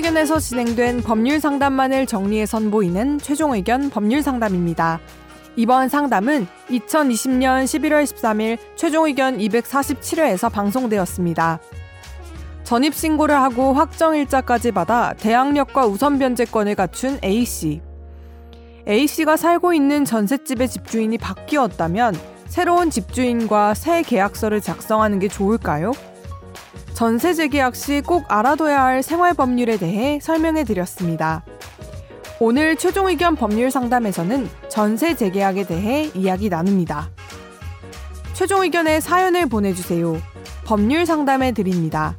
의견에서 진행된 법률 상담만을 정리해 선보이는 최종 의견 법률 상담입니다. 이번 상담은 2020년 11월 13일 최종 의견 247회에서 방송되었습니다. 전입신고를 하고 확정일자까지 받아 대항력과 우선 변제권을 갖춘 A씨. A씨가 살고 있는 전셋집의 집주인이 바뀌었다면 새로운 집주인과 새 계약서를 작성하는 게 좋을까요? 전세 재계약 시 꼭 알아둬야 할 생활 법률에 대해 설명해 드렸습니다. 오늘 최종 의견 법률 상담에서는 전세 재계약에 대해 이야기 나눕니다. 최종 의견에 사연을 보내주세요. 법률 상담해 드립니다.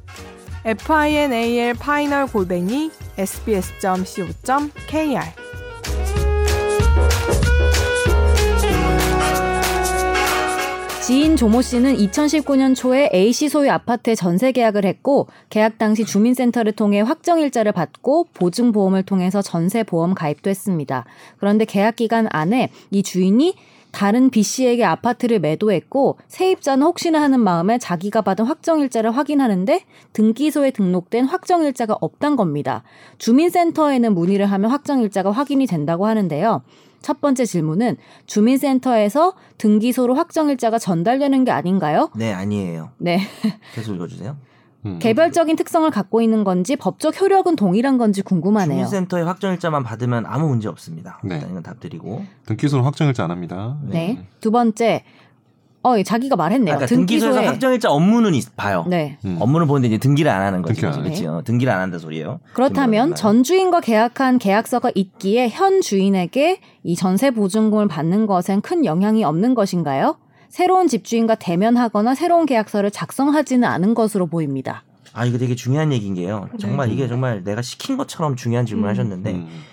final 골뱅이 sbs.co.kr 지인 조모 씨는 2019년 초에 A씨 소유 아파트에 전세 계약을 했고 계약 당시 주민센터를 통해 확정 일자를 받고 보증 보험을 통해서 전세 보험 가입도 했습니다. 그런데 계약 기간 안에 이 주인이 다른 B 씨에게 아파트를 매도했고 세입자는 혹시나 하는 마음에 자기가 받은 확정일자를 확인하는데 등기소에 등록된 확정일자가 없단 겁니다. 주민센터에는 문의를 하면 확정일자가 확인이 된다고 하는데요. 첫 번째 질문은 주민센터에서 등기소로 확정일자가 전달되는 게 아닌가요? 네, 아니에요. 네. 계속 읽어주세요. 음. 개별적인 특성을 갖고 있는 건지 법적 효력은 동일한 건지 궁금하네요. 주민센터의 확정일자만 받으면 아무 문제 없습니다. 네. 일단 이건 답드리고. 등기소는 확정일자 안 합니다. 네. 네. 두 번째 어, 자기가 말했네요. 그러니까 등기소에서 등기소에... 확정일자 업무는 봐요. 네. 음. 업무는 보는데 이제 등기를 안 하는 거죠. 그렇죠. 네. 등기를 안 한다 소리예요. 그렇다면 전 주인과 계약한 계약서가 있기에 현 주인에게 이 전세 보증금을 받는 것엔 큰 영향이 없는 것인가요? 새로운 집주인과 대면하거나 새로운 계약서를 작성하지는 않은 것으로 보입니다. 아 이거 되게 중요한 얘기인 게요. 정말 네. 이게 정말 내가 시킨 것처럼 중요한 질문하셨는데 을 음. 음.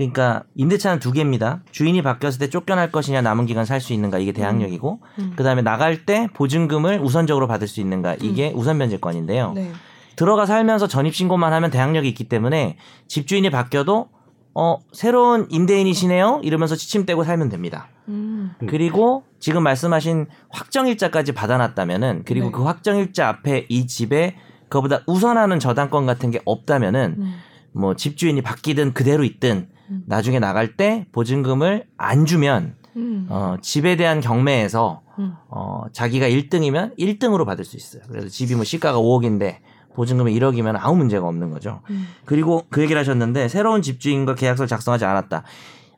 그러니까 임대차는 두 개입니다. 주인이 바뀌었을 때 쫓겨날 것이냐 남은 기간 살 수 있는가 이게 대항력이고 음. 음. 그다음에 나갈 때 보증금을 우선적으로 받을 수 있는가 이게 음. 우선 변제권인데요. 네. 들어가 살면서 전입 신고만 하면 대항력이 있기 때문에 집주인이 바뀌어도 어 새로운 임대인이시네요 이러면서 지침대고 살면 됩니다. 음. 그리고 지금 말씀하신 확정일자까지 받아놨다면은 그리고 네. 그 확정일자 앞에 이 집에 그거보다 우선하는 저당권 같은 게 없다면은 음. 뭐 집주인이 바뀌든 그대로 있든 음. 나중에 나갈 때 보증금을 안 주면 음. 어, 집에 대한 경매에서 음. 어, 자기가 1등이면 1등으로 받을 수 있어요. 그래서 집이 뭐 시가가 5억인데 보증금이 1억이면 아무 문제가 없는 거죠. 음. 그리고 그 얘기를 하셨는데 새로운 집주인과 계약서를 작성하지 않았다.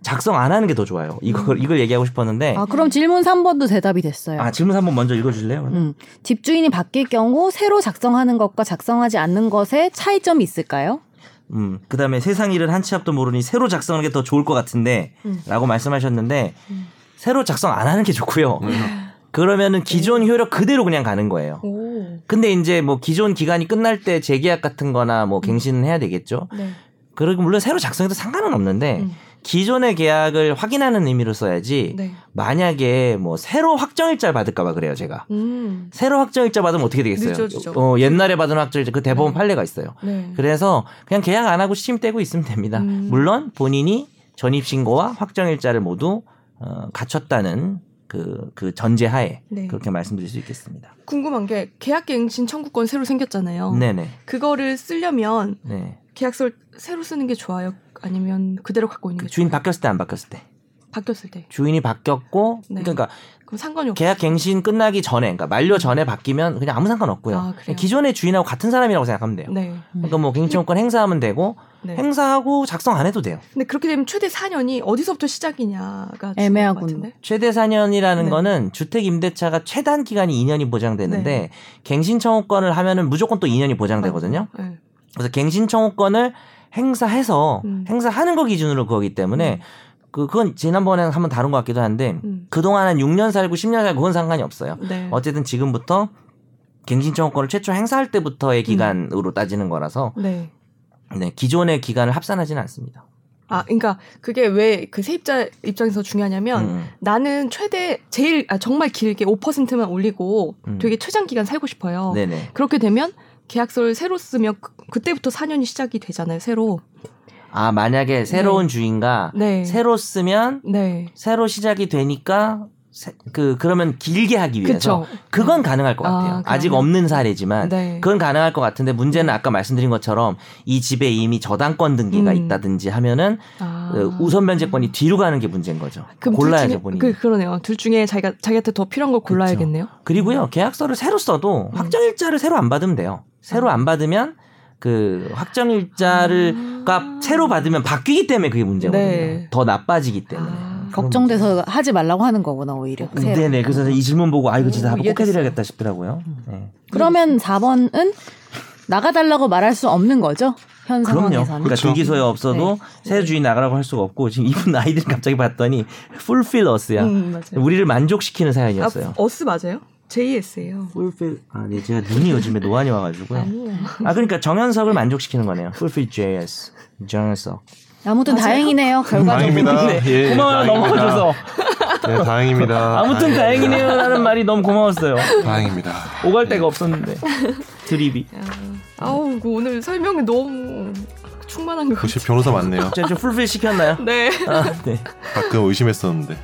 작성 안 하는 게 더 좋아요. 이걸 음. 이걸 얘기하고 싶었는데. 아 그럼 질문 3번도 대답이 됐어요. 아 질문 3번 먼저 읽어주실래요? 음. 집주인이 바뀔 경우 새로 작성하는 것과 작성하지 않는 것에 차이점이 있을까요? 음, 그 다음에 세상 일을 한 치 앞도 모르니 새로 작성하는 게 더 좋을 것 같은데, 음. 라고 말씀하셨는데, 음. 새로 작성 안 하는 게 좋고요. 음. 그러면은 기존 효력 그대로 그냥 가는 거예요. 오. 근데 이제 뭐 기존 기간이 끝날 때 재계약 같은 거나 뭐 갱신은 해야 되겠죠. 네. 그리고 물론 새로 작성해도 상관은 없는데, 음. 기존의 계약을 확인하는 의미로 써야지 네. 만약에 뭐 새로 확정일자를 받을까봐 그래요 제가 음. 새로 확정일자 받으면 어떻게 되겠어요? 늦어지죠. 어, 옛날에 받은 확정일자 그 대법원 네. 판례가 있어요. 네. 그래서 그냥 계약 안 하고 시침 떼고 있으면 됩니다. 음. 물론 본인이 전입 신고와 확정일자를 모두 어, 갖췄다는 그, 그 전제하에 네. 그렇게 말씀드릴 수 있겠습니다. 궁금한 게 계약갱신 청구권 새로 생겼잖아요. 네네. 그거를 쓰려면 네. 계약서를 새로 쓰는 게 좋아요. 아니면 그대로 갖고 있는 게 주인 좋아요? 바뀌었을 때 안 바뀌었을 때? 바뀌었을 때. 주인이 바뀌었고 네. 그러니까 그럼 상관이 없 계약 갱신 끝나기 전에 그러니까 만료 전에 바뀌면 그냥 아무 상관 없고요. 아, 기존의 주인하고 같은 사람이라고 생각하면 돼요. 네. 그러니까 뭐 갱신권권 행사하면 되고 네. 행사하고 작성 안 해도 돼요. 근데 그렇게 되면 최대 4년이 어디서부터 시작이냐가 애매하군. 최대 4년이라는 네. 거는 주택 임대차가 최단 기간이 2년이 보장되는데 네. 갱신 청구권을 하면은 무조건 또 2년이 보장되거든요. 네. 그래서 갱신 청구권을 행사해서 음. 행사하는 거 기준으로 그거기 때문에 음. 그 그건 지난번에 한번 다룬 것 같기도 한데 음. 그동안 한 6년 살고 10년 살고 그건 상관이 없어요. 네. 어쨌든 지금부터 갱신청구권을 최초 행사할 때부터의 음. 기간으로 따지는 거라서 네. 네, 기존의 기간을 합산하지는 않습니다. 아, 그러니까 그게 왜 그 세입자 입장에서 중요하냐면 음. 나는 최대 제일 아, 정말 길게 5%만 올리고 음. 되게 최장 기간 살고 싶어요. 네네. 그렇게 되면 계약서를 새로 쓰면 그, 때부터 4년이 시작이 되잖아요. 새로. 아 만약에 새로운 네. 주인과 네. 새로 쓰면 네. 새로 시작이 되니까 세- 그 그러면 길게 하기 위해서 그쵸. 그건 가능할 것 아, 같아요. 그러면. 아직 없는 사례지만 네. 그건 가능할 것 같은데 문제는 아까 말씀드린 것처럼 이 집에 이미 저당권 등기가 음. 있다든지 하면은 아. 그 우선 면제권이 뒤로 가는 게 문제인 거죠. 골라야죠 본인이. 그, 그러네요. 둘 중에 자기가 자기한테 더 필요한 걸 골라야겠네요. 그리고요 계약서를 새로 써도 음. 확정일자를 새로 안 받으면 돼요. 새로 안 받으면 그 확정일자를가 새로 받으면 바뀌기 때문에 그게 문제거든요. 아. 네. 더 나빠지기 때문에. 아. 걱정돼서 하지 말라고 하는 거구나 오히려. 새로. 네네. 그래서 이 질문 보고 아 이거 진짜 오, 답을 꼭 이해됐어요. 해드려야겠다 싶더라고요. 네. 그러면 4번은 나가달라고 말할 수 없는 거죠? 현 그럼요. 상황에서는. 그러니까 그쵸. 등기소에 없어도 새 주인 나가라고 할 수가 없고 지금 이분 아이들이 갑자기 봤더니 fulfill us야. 음, 맞아요. 우리를 만족시키는 사연이었어요. 아, 어스 맞아요? JS예요. fulfill 아, 네 제가 눈이 요즘에 노안이 와가지고요. 아 그러니까 정현석을 만족시키는 거네요. fulfill JS 정현석. 아무튼 다행이네요. 결과적으로. 다행입니다. 예, 고마워요 다행입니다. 넘어가줘서. 네, 다행입니다. 아무튼 다행이네요라는 말이 너무 고마웠어요. 다행입니다. 오갈 데가 없었는데 드립이. 아우, 그 오늘 설명이 너무 충만한 것 같아요. 변호사 맞네요. 제가 좀 풀필 시켰나요? 네. 아, 네. 가끔 의심했었는데.